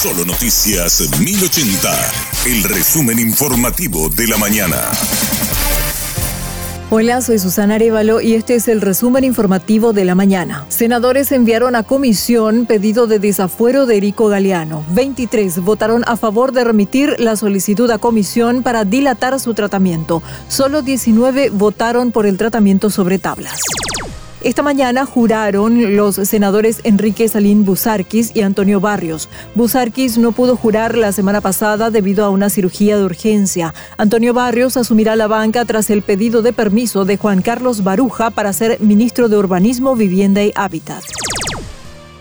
Solo Noticias 1080, el resumen informativo de la mañana. Hola, soy Susana Arevalo y este es el resumen informativo de la mañana. Senadores enviaron a comisión pedido de desafuero de Erico Galeano. 23 votaron a favor de remitir la solicitud a comisión para dilatar su tratamiento. Solo 19 votaron por el tratamiento sobre tablas. Esta mañana juraron los senadores Enrique Salín Busarquis y Antonio Barrios. Busarquis no pudo jurar la semana pasada debido a una cirugía de urgencia. Antonio Barrios asumirá la banca tras el pedido de permiso de Juan Carlos Baruja para ser ministro de Urbanismo, Vivienda y Hábitat.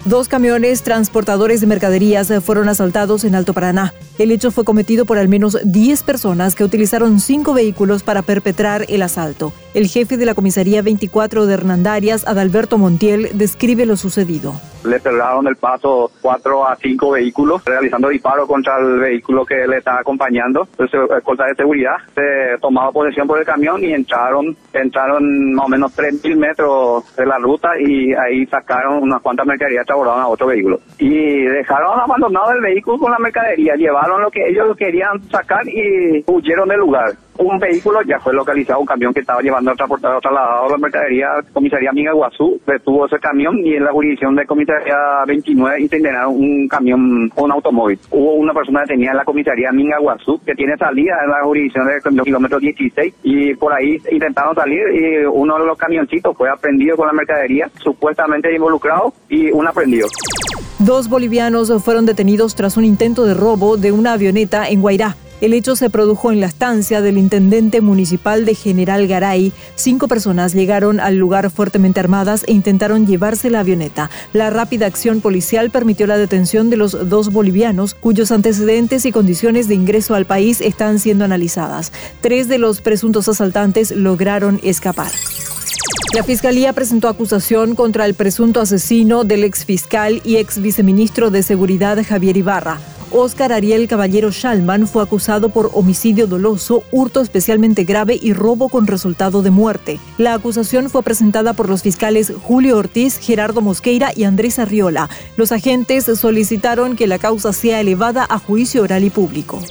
Dos camiones transportadores de mercaderías fueron asaltados en Alto Paraná. El hecho fue cometido por al menos 10 personas que utilizaron cinco vehículos para perpetrar el asalto. El jefe de la comisaría 24 de Hernandarias, Adalberto Montiel, describe lo sucedido le cerraron el paso cuatro a cinco vehículos, realizando disparos contra el vehículo que le está acompañando. Entonces, cosa de seguridad, se tomaba posesión por el camión y entraron, entraron más o menos 3.000 metros de la ruta y ahí sacaron unas cuantas mercaderías trasladaron a otro vehículo. Y dejaron abandonado el vehículo con la mercadería, llevaron lo que ellos querían sacar y huyeron del lugar un vehículo ya fue localizado, un camión que estaba llevando a transportar trasladado la mercadería, comisaría Minga Guazú, detuvo ese camión y en la jurisdicción de comisaría 29 intentaron un camión, un automóvil. Hubo una persona detenida en la comisaría Minga Guazú que tiene salida en la jurisdicción del kilómetro 16 y por ahí intentaron salir y uno de los camioncitos fue aprendido con la mercadería, supuestamente involucrado y un aprendido. Dos bolivianos fueron detenidos tras un intento de robo de una avioneta en Guairá. El hecho se produjo en la estancia del intendente municipal de General Garay. Cinco personas llegaron al lugar fuertemente armadas e intentaron llevarse la avioneta. La rápida acción policial permitió la detención de los dos bolivianos, cuyos antecedentes y condiciones de ingreso al país están siendo analizadas. Tres de los presuntos asaltantes lograron escapar. La Fiscalía presentó acusación contra el presunto asesino del exfiscal y ex viceministro de Seguridad Javier Ibarra. Oscar Ariel Caballero Shalman fue acusado por homicidio doloso, hurto especialmente grave y robo con resultado de muerte. La acusación fue presentada por los fiscales Julio Ortiz, Gerardo Mosqueira y Andrés Arriola. Los agentes solicitaron que la causa sea elevada a juicio oral y público.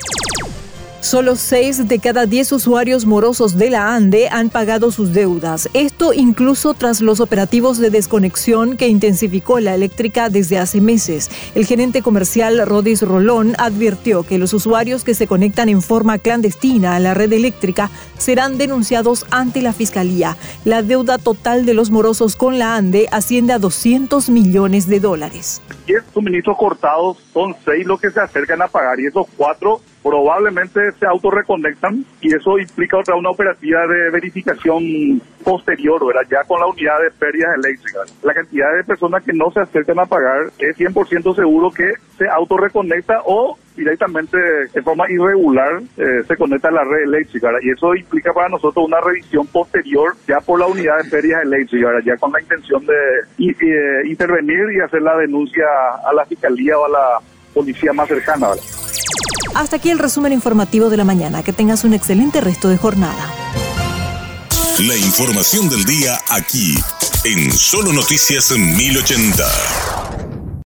Solo seis de cada diez usuarios morosos de la ANDE han pagado sus deudas. Esto incluso tras los operativos de desconexión que intensificó la eléctrica desde hace meses. El gerente comercial Rodis Rolón advirtió que los usuarios que se conectan en forma clandestina a la red eléctrica serán denunciados ante la Fiscalía. La deuda total de los morosos con la ANDE asciende a 200 millones de dólares. 10 suministros cortados son seis los que se acercan a pagar y esos cuatro probablemente se autorreconectan y eso implica otra una operativa de verificación posterior, ¿verdad? ya con la unidad de pérdidas eléctricas. La cantidad de personas que no se acercan a pagar es 100% seguro que se autorreconecta o directamente de forma irregular eh, se conecta a la red eléctrica y eso implica para nosotros una revisión posterior ya por la unidad de pérdidas eléctricas, ya con la intención de eh, intervenir y hacer la denuncia a la fiscalía o a la policía más cercana. Hasta aquí el resumen informativo de la mañana. Que tengas un excelente resto de jornada. La información del día aquí, en Solo Noticias 1080.